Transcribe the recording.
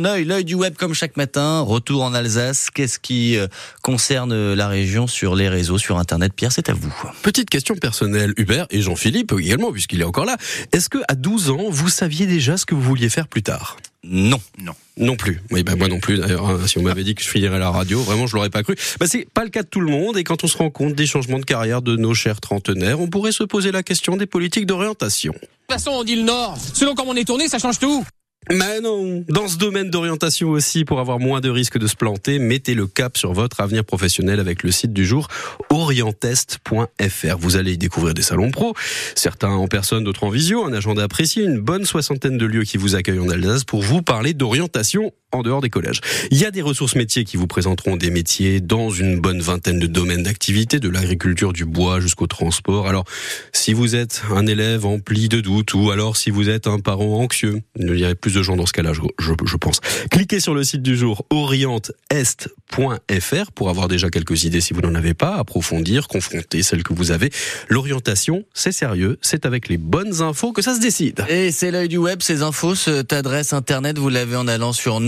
œil, l'œil du web comme chaque matin, retour en Alsace. Qu'est-ce qui euh, concerne la région sur les réseaux, sur Internet? Pierre, c'est à vous. Petite question personnelle, Hubert et Jean-Philippe également, puisqu'il est encore là. Est-ce que à 12 ans, vous saviez déjà ce que vous vouliez faire plus tard? Non. Non. Non plus. Oui, bah moi non plus d'ailleurs. Hein. Si on m'avait dit que je finirais la radio, vraiment je l'aurais pas cru. Bah c'est pas le cas de tout le monde et quand on se rend compte des changements de carrière de nos chers trentenaires, on pourrait se poser la question des politiques d'orientation. De toute façon, on dit le Nord. Selon comment on est tourné, ça change tout. Mais non, dans ce domaine d'orientation aussi, pour avoir moins de risques de se planter, mettez le cap sur votre avenir professionnel avec le site du jour orientest.fr. Vous allez y découvrir des salons pro, certains en personne, d'autres en visio, un agenda précis, une bonne soixantaine de lieux qui vous accueillent en Alsace pour vous parler d'orientation en dehors des collèges. Il y a des ressources métiers qui vous présenteront des métiers dans une bonne vingtaine de domaines d'activité, de l'agriculture, du bois jusqu'au transport. Alors, si vous êtes un élève empli de doutes ou alors si vous êtes un parent anxieux, il y a plus de gens dans ce cas-là, je, je, pense. Cliquez sur le site du jour orientest.fr pour avoir déjà quelques idées si vous n'en avez pas, approfondir, confronter celles que vous avez. L'orientation, c'est sérieux, c'est avec les bonnes infos que ça se décide. Et c'est l'œil du web, ces infos, cette adresse internet, vous l'avez en allant sur